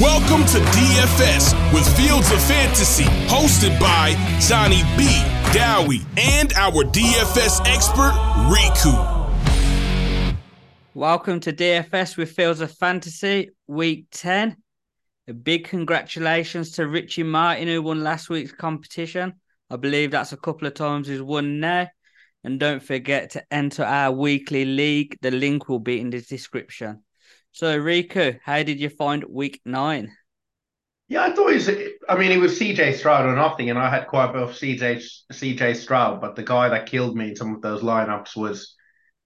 Welcome to DFS with Fields of Fantasy, hosted by Johnny B, Dowie, and our DFS expert, Riku. Welcome to DFS with Fields of Fantasy, week 10. A big congratulations to Richie Martin, who won last week's competition. I believe that's a couple of times he's won now. And don't forget to enter our weekly league. The link will be in the description. So, Riku, how did you find week nine? Yeah, I thought it was. I mean, it was CJ Stroud or nothing, and I had quite a bit of CJ CJ Stroud, but the guy that killed me in some of those lineups was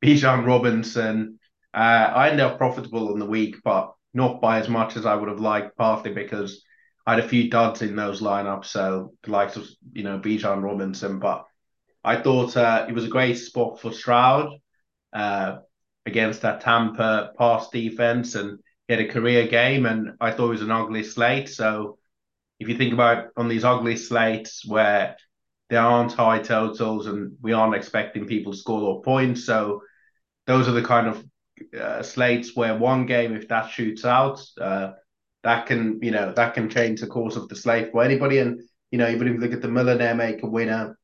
Bijan Robinson. Uh, I ended up profitable in the week, but not by as much as I would have liked, partly because I had a few duds in those lineups, so the likes of you know Bijan Robinson. But I thought uh, it was a great spot for Stroud. Uh, against that Tampa pass defense and he had a career game. And I thought it was an ugly slate. So if you think about on these ugly slates where there aren't high totals and we aren't expecting people to score or points, so those are the kind of uh, slates where one game, if that shoots out, uh, that can you know that can change the course of the slate for anybody. And you know, even if you look at the millionaire maker winner,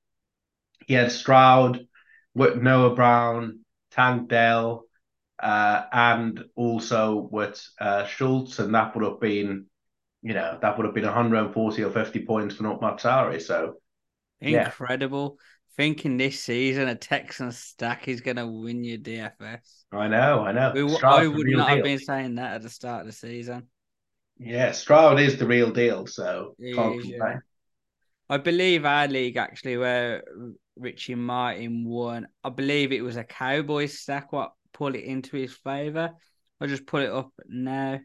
he had Stroud, Noah Brown, Tank Dell, and also with uh, Schultz, and that would have been, you know, that would have been 140 or 50 points for not salary. So incredible. Yeah. Thinking this season a Texan stack is going to win your DFS. I know, I know. We, I would not deal. have been saying that at the start of the season. Yeah, Stroud is the real deal, so. Yeah. I believe our league actually where Richie Martin won. I believe it was a Cowboys stack. What pull it into his favour. I'll just pull it up now.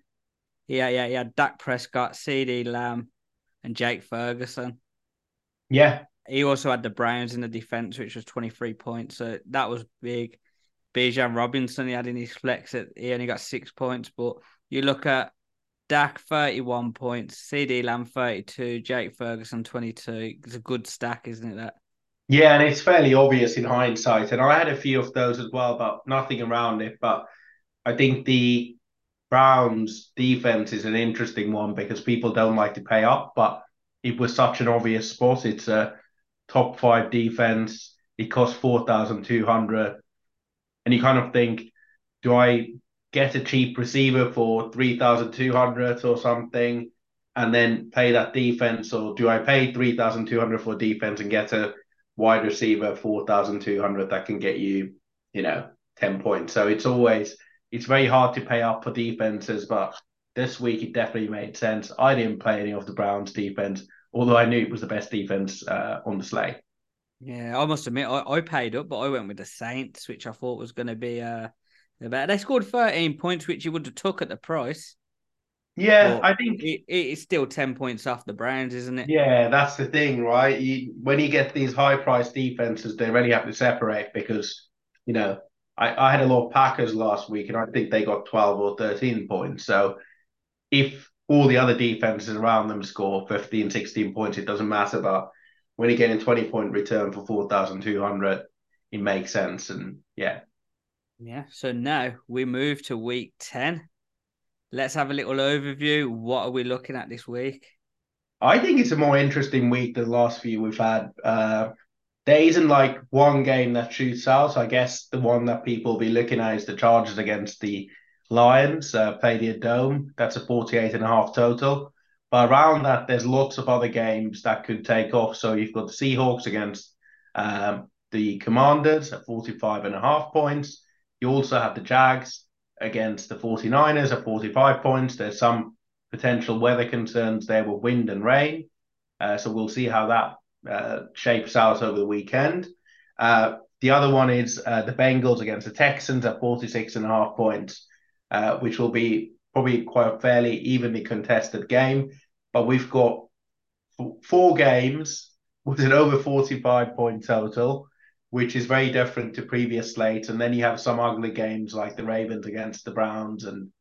Yeah, yeah, yeah. Dak Prescott, CeeDee Lamb, and Jake Ferguson. Yeah. He also had the Browns in the defense, which was 23 points. So that was big. Bijan Robinson, he had in his flex, at, he only got six points. But you look at Dak, 31 points, CeeDee Lamb, 32, Jake Ferguson, 22. It's a good stack, isn't it? That yeah, and it's fairly obvious in hindsight. And I had a few of those as well, but nothing around it. But I think the Browns defense is an interesting one because people don't like to pay up, but it was such an obvious spot. It's a top five defense. It costs 4,200. And you kind of think, do I get a cheap receiver for 3,200 or something and then pay that defense? Or do I pay 3,200 for defense and get a wide receiver 4,200 that can get you, you know, 10 points. So it's always, it's very hard to pay up for defenses, but this week it definitely made sense. I didn't play any of the Browns defense, although I knew it was the best defense uh, on the slate. Yeah, I must admit, I, I paid up, but I went with the Saints, which I thought was going to be uh, better. They scored 13 points, which you would have took at the price. Yeah, I think it, it's still ten points off the Browns, isn't it? Yeah, that's the thing, right? You, when you get these high price defenses, they really have to separate because you know I, I had a lot of Packers last week, and I think they got twelve or thirteen points. So if all the other defenses around them score 15, 16 points, it doesn't matter. But when you get a 20 point return for 4,200, it makes sense. And yeah. Yeah. So now we move to week 10 let's have a little overview. What are we looking at this week? I think it's a more interesting week than the last few we've had. Uh, there isn't like one game that shoots out. So I guess the one that people will be looking at is the Chargers against the Lions, uh, Paydiant Dome. That's a 48 and a half total. But around that, there's lots of other games that could take off. So you've got the Seahawks against um, the Commanders at 45 and a half points. You also have the Jags against the 49ers at 45 points. There's some potential weather concerns there with wind and rain. Uh, so we'll see how that uh, shapes out over the weekend. Uh, the other one is uh, the Bengals against the Texans at 46 and a half points, uh, which will be probably quite a fairly evenly contested game. But we've got four games with an over 45 point total which is very different to previous slates. And then you have some ugly games like the Ravens against the Browns and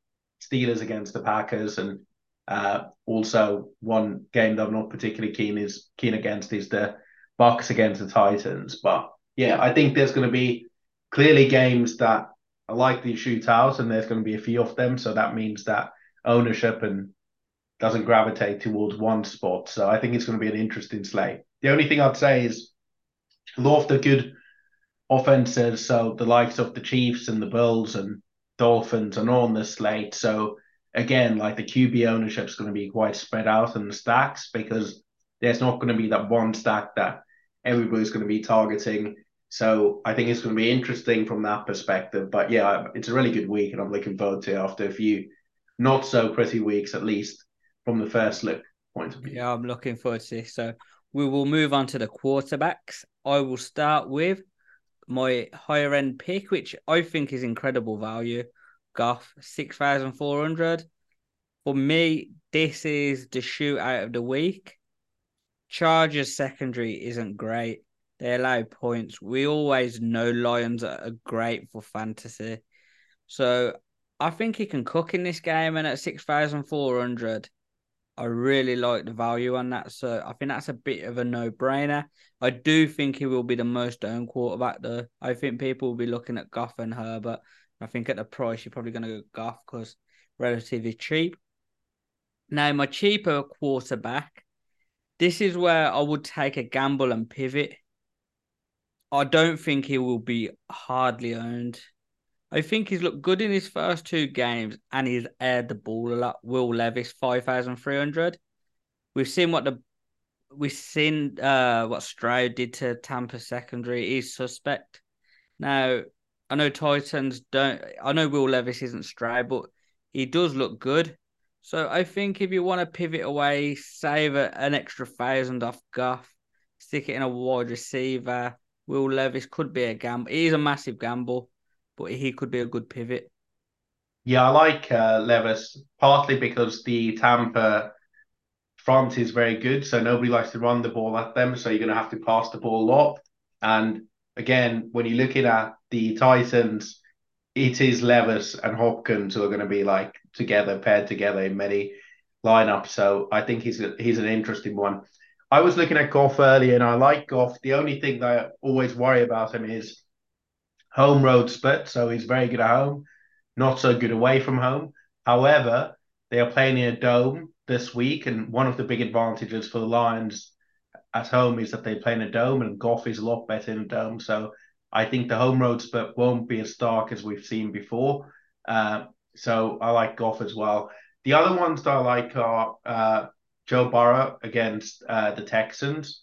Steelers against the Packers, and uh, also one game that I'm not particularly keen is keen against is the Bucks against the Titans. But yeah, I think there's going to be clearly games that are likely to shoot and there's going to be a few of them. So that means that ownership and doesn't gravitate towards one spot. So I think it's going to be an interesting slate. The only thing I'd say is of the good offenses, so the likes of the Chiefs and the Bills and Dolphins are on the slate. So again, like the QB ownership is going to be quite spread out in the stacks because there's not going to be that one stack that everybody's going to be targeting. So I think it's going to be interesting from that perspective. But yeah, it's a really good week, and I'm looking forward to after a few not so pretty weeks, at least from the first look point of view. Yeah, I'm looking forward to this. So we will move on to the quarterbacks. I will start with my higher end pick, which I think is incredible value. Goff, 6,400. For me, this is the shootout of the week. Chargers secondary isn't great. They allow points. We always know Lions are great for fantasy. So I think he can cook in this game. And at 6,400, I really like the value on that. So I think that's a bit of a no brainer. I do think he will be the most owned quarterback, though. I think people will be looking at Goff and Herbert. I think at the price, you're probably going to go Goff because relatively cheap. Now, my cheaper quarterback, this is where I would take a gamble and pivot. I don't think he will be hardly owned. I think he's looked good in his first two games and he's aired the ball a lot. Will Levis, 5,300. We've seen what the we've seen uh what Stroud did to Tampa secondary. He's suspect. Now, I know Titans don't I know Will Levis isn't Stroud, but he does look good. So I think if you want to pivot away, save a, an extra thousand off Goff, stick it in a wide receiver. Will Levis could be a gamble. Is a massive gamble but he could be a good pivot. Yeah, I like uh, Levis partly because the Tampa front is very good, so nobody likes to run the ball at them, so you're going to have to pass the ball a lot. And again, when you're looking at the Titans, it is Levis and Hopkins who are going to be like together, paired together in many lineups. So I think he's a, he's an interesting one. I was looking at Goff earlier, and I like Goff. The only thing that I always worry about him is home road split, so he's very good at home, not so good away from home. However, they are playing in a dome this week, and one of the big advantages for the Lions at home is that they play in a dome, and Goff is a lot better in a dome. So I think the home road split won't be as stark as we've seen before. Uh, so I like Goff as well. The other ones that I like are uh, Joe Burrow against uh, the Texans.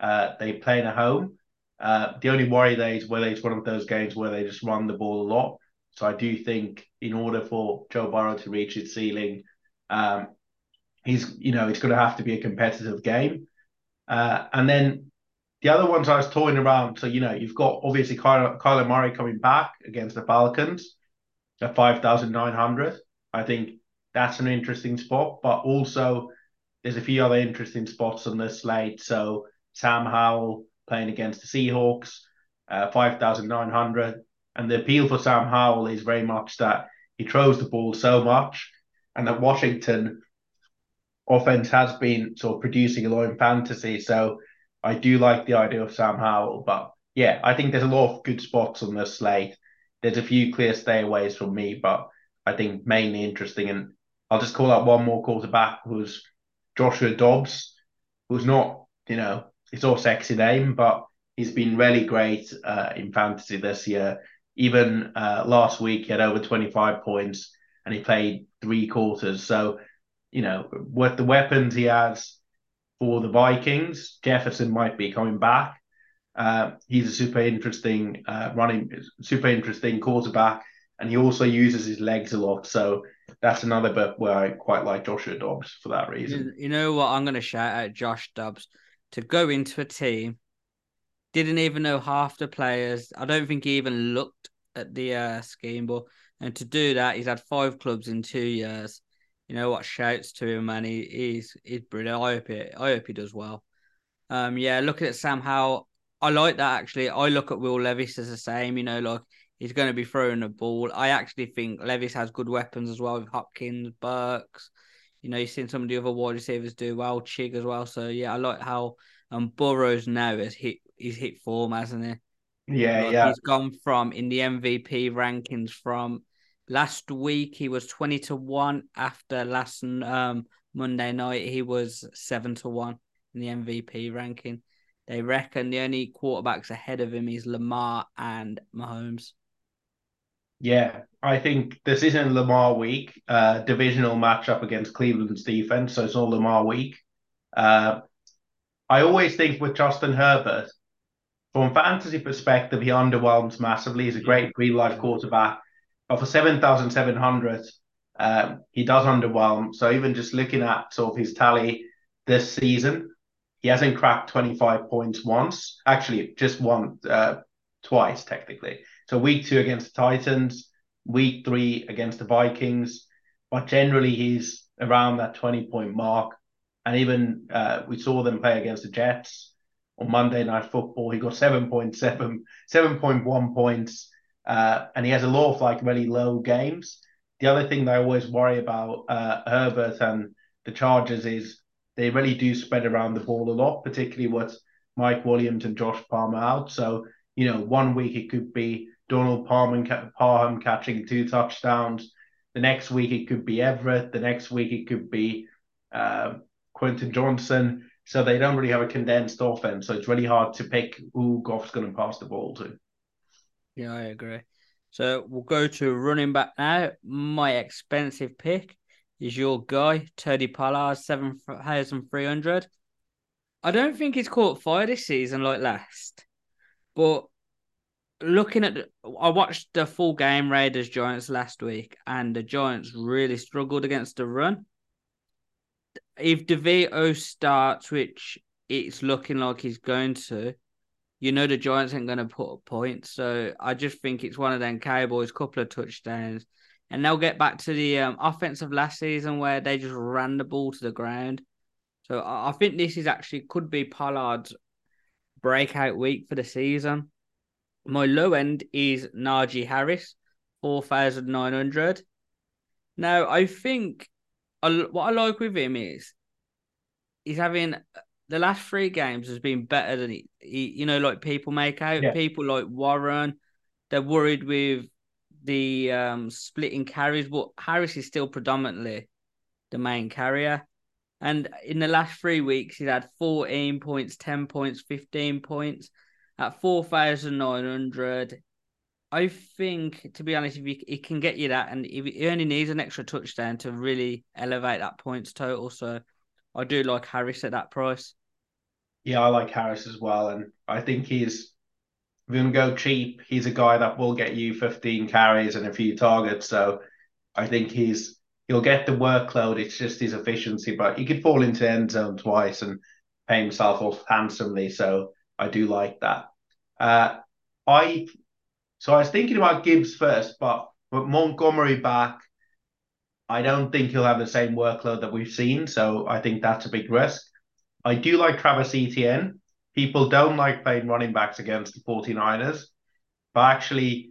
Uh, they play in a home. Uh, the only worry there is whether it's one of those games where they just run the ball a lot. So I do think in order for Joe Burrow to reach his ceiling, um, he's you know it's going to have to be a competitive game. Uh, and then the other ones I was toying around. So you know you've got obviously Kyler, Kyler Murray coming back against the Falcons at five thousand nine hundred. I think that's an interesting spot, but also there's a few other interesting spots on this slate. So Sam Howell playing against the Seahawks, uh, 5,900. And the appeal for Sam Howell is very much that he throws the ball so much and that Washington offense has been sort of producing a lot in fantasy. So I do like the idea of Sam Howell. But yeah, I think there's a lot of good spots on this slate. There's a few clear stayaways from me, but I think mainly interesting. And I'll just call out one more quarterback who's Joshua Dobbs, who's not, you know, it's all sexy name, but he's been really great uh, in fantasy this year. Even uh, last week, he had over 25 points and he played three quarters. So, you know, with the weapons he has for the Vikings, Jefferson might be coming back. Uh, he's a super interesting uh, running, super interesting quarterback, and he also uses his legs a lot. So that's another bit where I quite like Joshua Dobbs for that reason. You know what? I'm going to shout out Josh Dobbs to go into a team, didn't even know half the players. I don't think he even looked at the uh, scheme, but and to do that, he's had five clubs in two years. You know what? Shouts to him, man. He, he's he's brilliant. I hope he, I hope he does well. Um, yeah, looking at Sam Howell, I like that actually. I look at Will Levis as the same. You know, like he's going to be throwing the ball. I actually think Levis has good weapons as well with Hopkins, Burks, you know, you've seen some of the other wide receivers do well, Chig as well. So yeah, I like how um Burrows now has hit he's hit form, hasn't he? Yeah, like, yeah. He's gone from in the MVP rankings from Last week he was twenty to one. After last um, Monday night, he was seven to one in the MVP ranking. They reckon the only quarterbacks ahead of him is Lamar and Mahomes. Yeah, I think this isn't Lamar week. Uh, divisional matchup against Cleveland's defense, so it's all Lamar week. Uh, I always think with Justin Herbert, from fantasy perspective, he underwhelms massively. He's a great real life quarterback, but for seven thousand seven hundred, um, he does underwhelm. So even just looking at sort of his tally this season, he hasn't cracked twenty five points once. Actually, just one, uh, twice technically. So week two against the Titans, week three against the Vikings, but generally he's around that 20 point mark. And even uh, we saw them play against the Jets on Monday Night Football. He got 7.7, 7.1 points. Uh, and he has a lot of like really low games. The other thing that I always worry about uh, Herbert and the Chargers is they really do spread around the ball a lot, particularly with Mike Williams and Josh Palmer out. So, you know, one week it could be Donald Parham, Parham catching two touchdowns. The next week it could be Everett. The next week it could be uh, Quentin Johnston. So they don't really have a condensed offense. So it's really hard to pick who Goff's going to pass the ball to. Yeah, I agree. So we'll go to running back now. My expensive pick is your guy, Tony Pollard, 7,300. I don't think he's caught fire this season like last, but looking at, I watched the full game Raiders Giants last week, and the Giants really struggled against the run. If DeVito starts, which it's looking like he's going to, you know the Giants ain't going to put up points. So I just think it's one of them Cowboys, couple of touchdowns, and they'll get back to the um, offense of last season where they just ran the ball to the ground. So I, I think this is actually could be Pollard's breakout week for the season. My low end is Najee Harris, 4,900. Now, I think what I like with him is he's having the last three games has been better than he, he you know, like people make out. Yeah. People like Warren, they're worried with the um, splitting carries, but Harris is still predominantly the main carrier. And in the last three weeks, he's had 14 points, 10 points, 15 points at 4,900. I think, to be honest, if he, he can get you that, and if he only needs an extra touchdown to really elevate that points total. So I do like Harris at that price. Yeah, I like Harris as well. And I think he's, if you go cheap, he's a guy that will get you 15 carries and a few targets. So I think he's, he'll get the workload. It's just his efficiency, but he could fall into end zone twice and pay himself off handsomely. So I do like that. Uh, I so I was thinking about Gibbs first, but with Montgomery back, I don't think he'll have the same workload that we've seen. So I think that's a big risk. I do like Travis Etienne. People don't like playing running backs against the 49ers, but actually,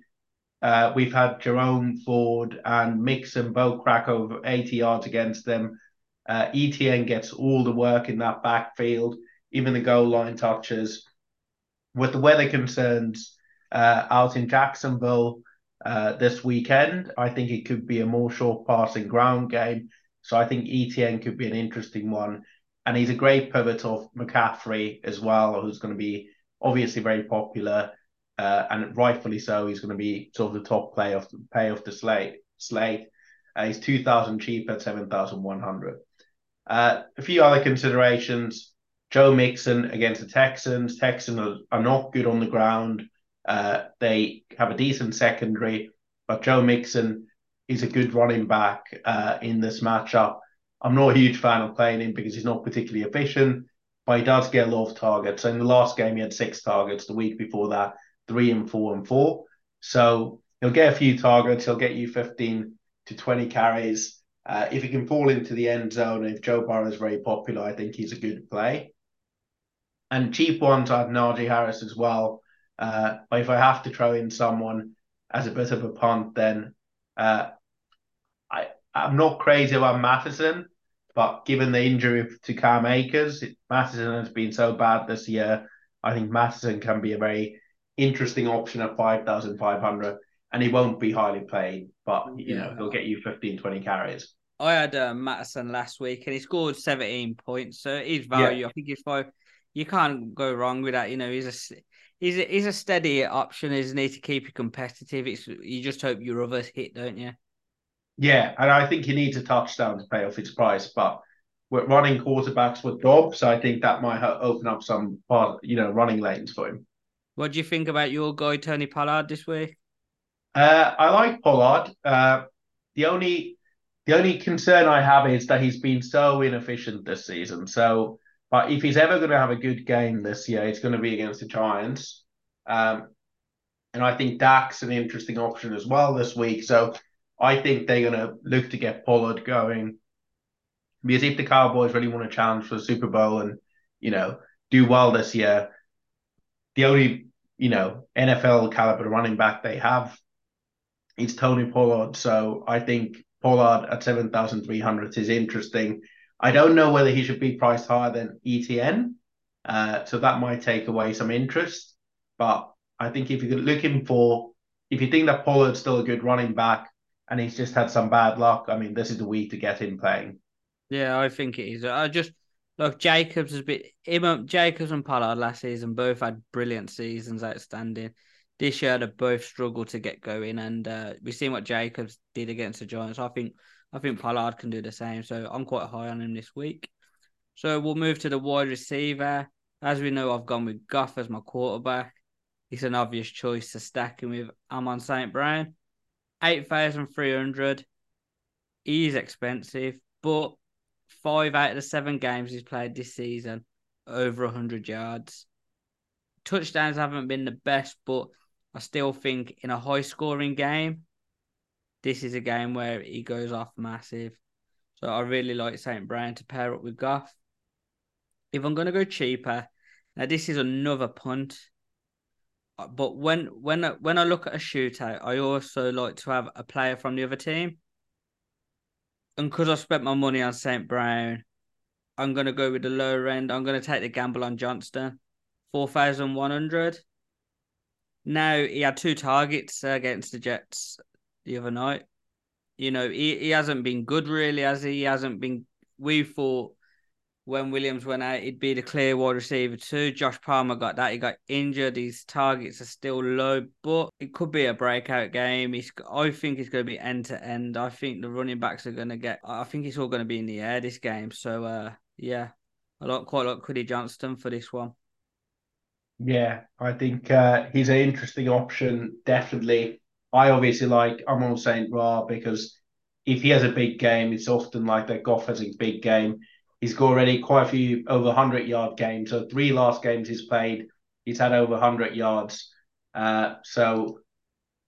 uh, we've had Jerome Ford and Mixon both crack over 80 yards against them. Uh, Etienne gets all the work in that backfield, even the goal line touches with the weather concerns uh, out in Jacksonville uh, this weekend, I think it could be a more short passing ground game. So I think Etienne could be an interesting one. And he's a great pivot of McCaffrey as well, who's going to be obviously very popular. Uh, and rightfully so, he's going to be sort of the top play of pay of the slate. Slate. Uh, he's two thousand cheap at seven thousand one hundred. Uh, a few other considerations. Joe Mixon against the Texans. Texans are, not good on the ground. Uh, they have a decent secondary, but Joe Mixon is a good running back uh, in this matchup. I'm not a huge fan of playing him because he's not particularly efficient, but he does get a lot of targets. In the last game, he had six targets. The week before that, three and four and four. So he'll get a few targets. He'll get you 15 to 20 carries. Uh, if he can fall into the end zone, if Joe Burrow is very popular, I think he's a good play. And cheap ones, I have Najee Harris as well. Uh, but if I have to throw in someone as a bit of a punt, then uh, I I'm not crazy about Mattison, but given the injury to Cam Akers, Mattison has been so bad this year. I think Mattison can be a very interesting option at five thousand five hundred, and he won't be highly played but you yeah. know he'll get you 15, 20 carries. I had uh, Mattison last week and he scored 17 points, so he's value. Yeah. I think he's five. You can't go wrong with that. You know, he's a he's a, he's a steady option, isn't he, to keep you competitive? It's you just hope your others hit, don't you? Yeah, and I think he needs a touchdown to pay off its price, but we're running quarterbacks with Dobbs, so I think that might open up some, you know, running lanes for him. What do you think about your guy Tony Pollard this week? Uh, I like Pollard. Uh, the only the only concern I have is that he's been so inefficient this season. So, but if he's ever going to have a good game this year, it's going to be against the Giants. Um, and I think Dak's an interesting option as well this week. So I think they're going to look to get Pollard going because if the Cowboys really want to challenge for the Super Bowl and you know do well this year, the only you know NFL caliber running back they have is Tony Pollard. So I think Pollard at seven thousand three hundred is interesting. I don't know whether he should be priced higher than Etienne, uh, so that might take away some interest. But I think if you're looking for, if you think that Pollard's still a good running back and he's just had some bad luck, I mean, this is the week to get him playing. Yeah, I think it is. I just look Jacobs has been him, Jacobs and Pollard last season both had brilliant seasons, outstanding. This year they both struggled to get going, and uh, we've seen what Jacobs did against the Giants. I think I think Pollard can do the same, so I'm quite high on him this week. So we'll move to the wide receiver. As we know, I've gone with Goff as my quarterback. He's an obvious choice to stack him with Amon St. Brown. 8,300. He's expensive, but five out of the seven games he's played this season, over 100 yards. Touchdowns haven't been the best, but I still think in a high scoring game, this is a game where he goes off massive. So I really like St. Brown to pair up with Goff. If I'm going to go cheaper, now this is another punt. Uh, but when when when I look at a shootout, I also like to have a player from the other team and because I spent my money on St. Brown, I'm going to go with the lower end. I'm going to take the gamble on Johnston, 4,100. Now, he had two targets against the Jets the other night. You know, he, he hasn't been good, really, has he? He hasn't been. We thought when Williams went out, he'd be the clear wide receiver too. Josh Palmer got that. He got injured. His targets are still low, but it could be a breakout game. He's, I think it's going to be end to end. I think the running backs are going to get, I think it's all going to be in the air this game. So, uh, yeah, I like quite like Quiddy Johnston for this one. Yeah, I think uh, he's an interesting option, definitely. I obviously like Amon St. Ra because if he has a big game, it's often like that Goff has a big game He's got already quite a few over 100 yard games. So three last games he's played, he's had over 100 yards. Uh, so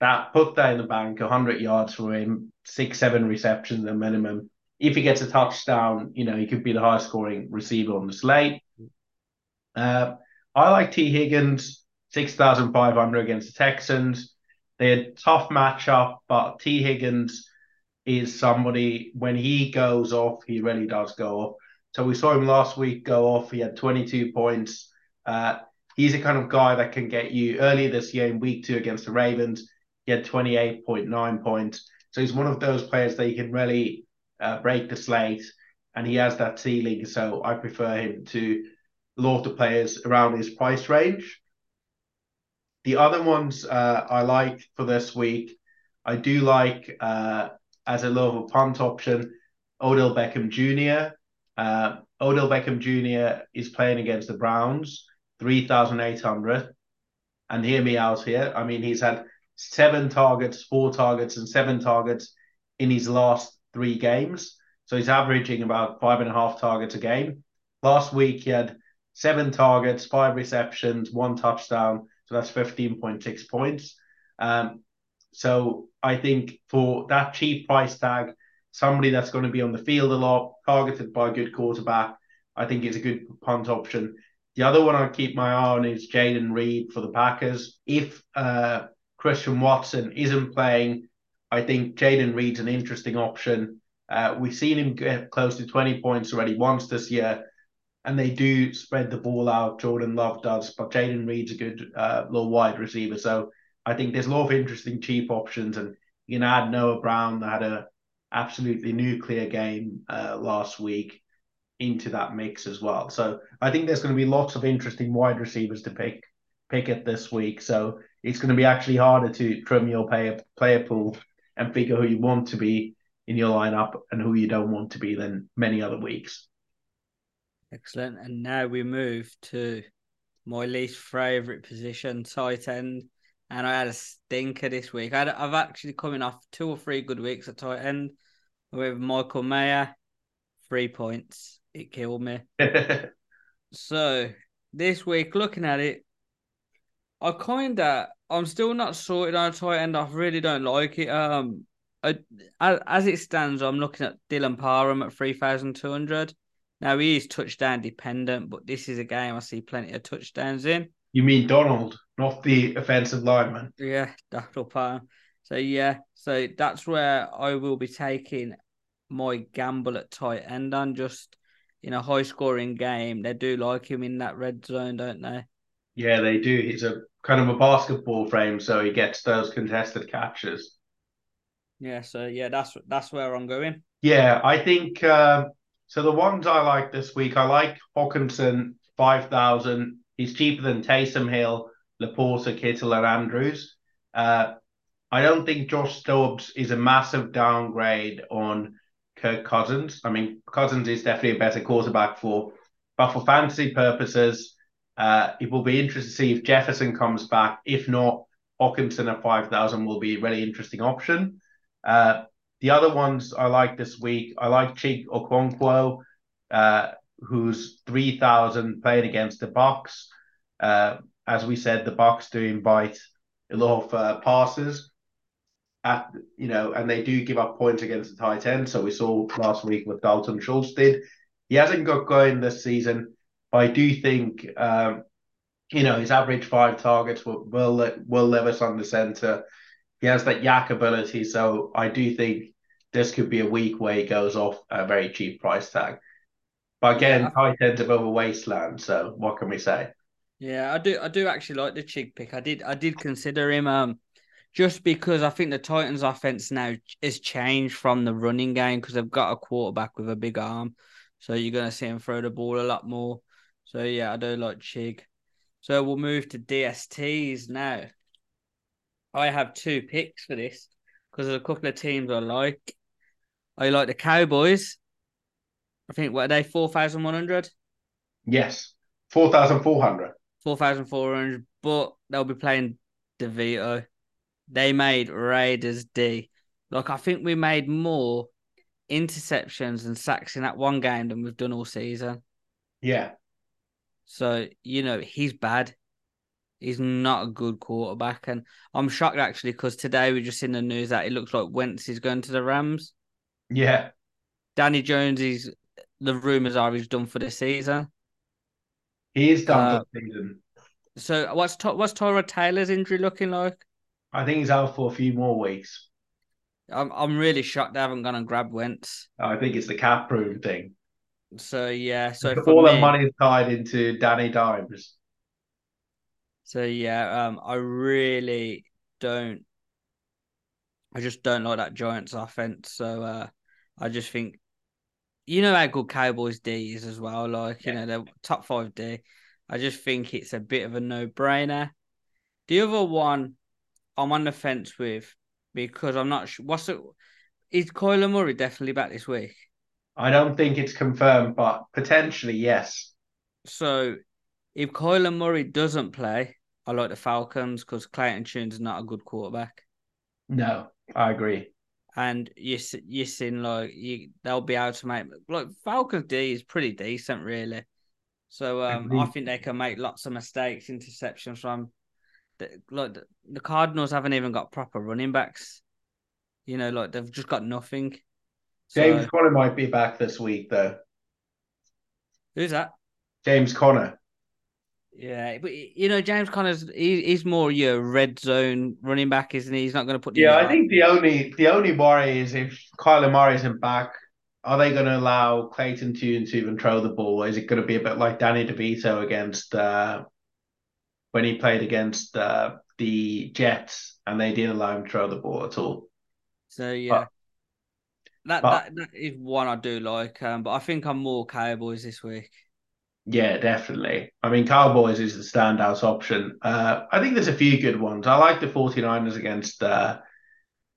that put that in the bank, 100 yards for him, six, seven receptions at minimum. If he gets a touchdown, you know, he could be the highest scoring receiver on the slate. Uh, I like T. Higgins, 6,500 against the Texans. They had a tough matchup, but T. Higgins is somebody, when he goes off, he really does go off. So we saw him last week go off. He had 22 points. Uh, he's the kind of guy that can get you earlier this year in week two against the Ravens. He had 28.9 points. So he's one of those players that you can really uh, break the slate, and he has that ceiling. So I prefer him to lot of players around his price range. The other ones uh, I like for this week, I do like uh, as a low punt option, Odell Beckham Jr. Uh, Odell Beckham Jr. is playing against the Browns, 3,800. And hear me out here. I mean, he's had seven targets, four targets, and seven targets in his last three games. So he's averaging about five and a half targets a game. Last week, he had seven targets, five receptions, one touchdown. So that's 15.6 points. Um, so I think for that cheap price tag, somebody that's going to be on the field a lot, targeted by a good quarterback. I think is a good punt option. The other one I keep my eye on is Jayden Reed for the Packers. If uh, Christian Watson isn't playing, I think Jayden Reed's an interesting option. Uh, we've seen him get close to 20 points already once this year, and they do spread the ball out. Jordan Love does, but Jayden Reed's a good uh, little wide receiver. So I think there's a lot of interesting cheap options, and You can add Noah Brown that had a absolutely nuclear game uh, last week into that mix as well. So I think there's going to be lots of interesting wide receivers to pick pick it this week. So it's going to be actually harder to trim your player player pool and figure who you want to be in your lineup and who you don't want to be than many other weeks. Excellent. And now we move to my least favorite position, tight end. And I had a stinker this week. I have actually coming off two or three good weeks at tight end with Michael Mayer, three points. It killed me. so this week, looking at it, I kind of, I'm still not sorted on a tight end. I really don't like it. Um, I, as it stands, I'm looking at Dylan Parham at 3,200. Now he is touchdown dependent, but this is a game I see plenty of touchdowns in. You mean Donald, not the offensive lineman? Yeah, Donald Parham. So yeah, so that's where I will be taking my gamble at tight end on just in a high scoring game. They do like him in that red zone, don't they? Yeah, they do. He's a kind of a basketball frame, so he gets those contested catches. Yeah, so yeah, that's that's where I'm going. Yeah, I think uh, so. The ones I like this week, I like Hockenson five thousand. He's cheaper than Taysom Hill, LaPorta, Kittle, and Andrews. Uh, I don't think Josh Dobbs is a massive downgrade on Kirk Cousins. I mean, Cousins is definitely a better quarterback for, but for fantasy purposes, uh, it will be interesting to see if Jefferson comes back. If not, Hockenson at 5,000 will be a really interesting option. Uh, the other ones I like this week, I like Chig Okonkwo, uh, who's 3,000 playing against the Bucs. Uh, as we said, the Bucs do invite a lot of uh, passes at you know, and they do give up points against the tight end. So we saw last week what Dalton Schultz did. He hasn't got going this season, but I do think um, you know his average five targets will will will Levis on the center. He has that YAC ability, so I do think this could be a week where he goes off a very cheap price tag. But again, yeah. tight ends above a wasteland. So what can we say? Yeah, I do. I do actually like the Chig pick. I did. I did consider him. Um, just because I think the Titans' offense now has changed from the running game because they've got a quarterback with a big arm, so you're gonna see him throw the ball a lot more. So yeah, I do like Chig. So we'll move to DSTs now. I have two picks for this because there's a couple of teams I like. I like the Cowboys. I think what are they four thousand one hundred? Yes, four thousand four hundred. Four thousand four hundred, but they'll be playing DeVito they made Raiders D. Like I think we made more interceptions and sacks in that one game than we've done all season. Yeah. So, you know, he's bad. He's not a good quarterback. And I'm shocked actually because today we just seen the news that it looks like Wentz is going to the Rams. Yeah. Danny Jones is the rumours are he's done for the season. He is done uh, for the season. So what's what's Tyrod Taylor's injury looking like? I think he's out for a few more weeks. I'm I'm really shocked they haven't gone and grabbed Wentz. I think it's the cap room thing. So yeah, so all me, the money is tied into Danny Dimes. So yeah, um, I really don't. I just don't like that Giants offense. So uh, I just think, you know how good Cowboys D is as well. Like yeah. you know they're top five D. I just think it's a bit of a no brainer. The other one I'm on the fence with because I'm not sure. What's it? Is Kyler Murray definitely back this week? I don't think it's confirmed, but potentially yes. So, if Kyler Murray doesn't play, I like the Falcons because Clayton Tune's is not a good quarterback. No, I agree. And you you seen like you they'll be able to make like Falcons D is pretty decent really. So um, I think they can make lots of mistakes, interceptions from the, like the Cardinals haven't even got proper running backs. You know, like they've just got nothing. James so... Conner might be back this week, though. Who's that? James Conner. Yeah, but you know, James Conner's he, he's more your red zone running back, isn't he? He's not going to put. Yeah, I think the only the only worry is if Kyler Murray isn't back, are they going to allow Clayton Tune to even throw the ball? Is it going to be a bit like Danny DeVito against uh, when he played against uh, the Jets and they didn't allow him to throw the ball at all. So yeah, but, that but, that that is one I do like. Um, but I think I'm more Cowboys this week. Yeah, definitely. I mean, Cowboys is the standout option. Uh, I think there's a few good ones. I like the 49ers against uh,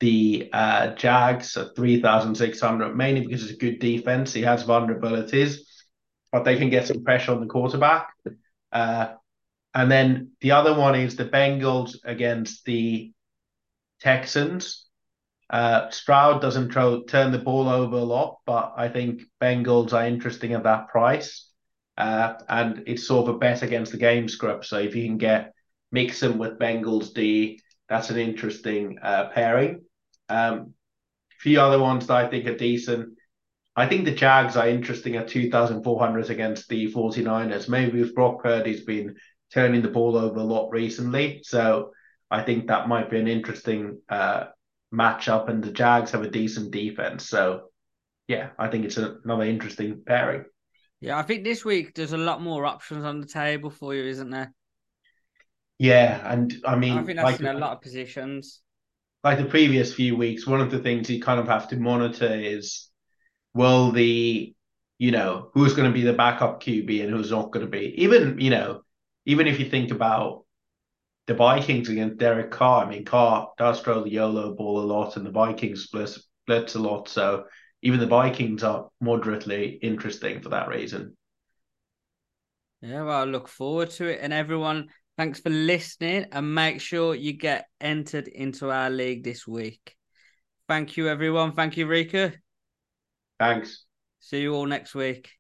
the uh, Jags at 3,600, mainly because it's a good defense. He has vulnerabilities, but they can get some pressure on the quarterback. Uh, and then the other one is the Bengals against the Texans. Uh, Stroud doesn't turn the ball over a lot, but I think Bengals are interesting at that price. Uh, and it's sort of a bet against the game script. So if you can get Mixon with Bengals D, that's an interesting uh, pairing. Um, a few other ones that I think are decent. I think the Jags are interesting at 2,400 against the 49ers. Maybe with Brock Purdy's been turning the ball over a lot recently. So I think that might be an interesting uh, matchup. And the Jags have a decent defense. So yeah, I think it's another interesting pairing. Yeah, I think this week there's a lot more options on the table for you, isn't there? Yeah, and I mean, I think that's like, in a lot of positions. Like the previous few weeks, one of the things you kind of have to monitor is will the, you know, who's going to be the backup QB and who's not going to be. Even, you know, even if you think about the Vikings against Derek Carr, I mean, Carr does throw the YOLO ball a lot and the Vikings blitz, blitz a lot. So even the Vikings are moderately interesting for that reason. Yeah, well, I look forward to it. And everyone, thanks for listening and make sure you get entered into our league this week. Thank you, everyone. Thank you, Riku. Thanks. See you all next week.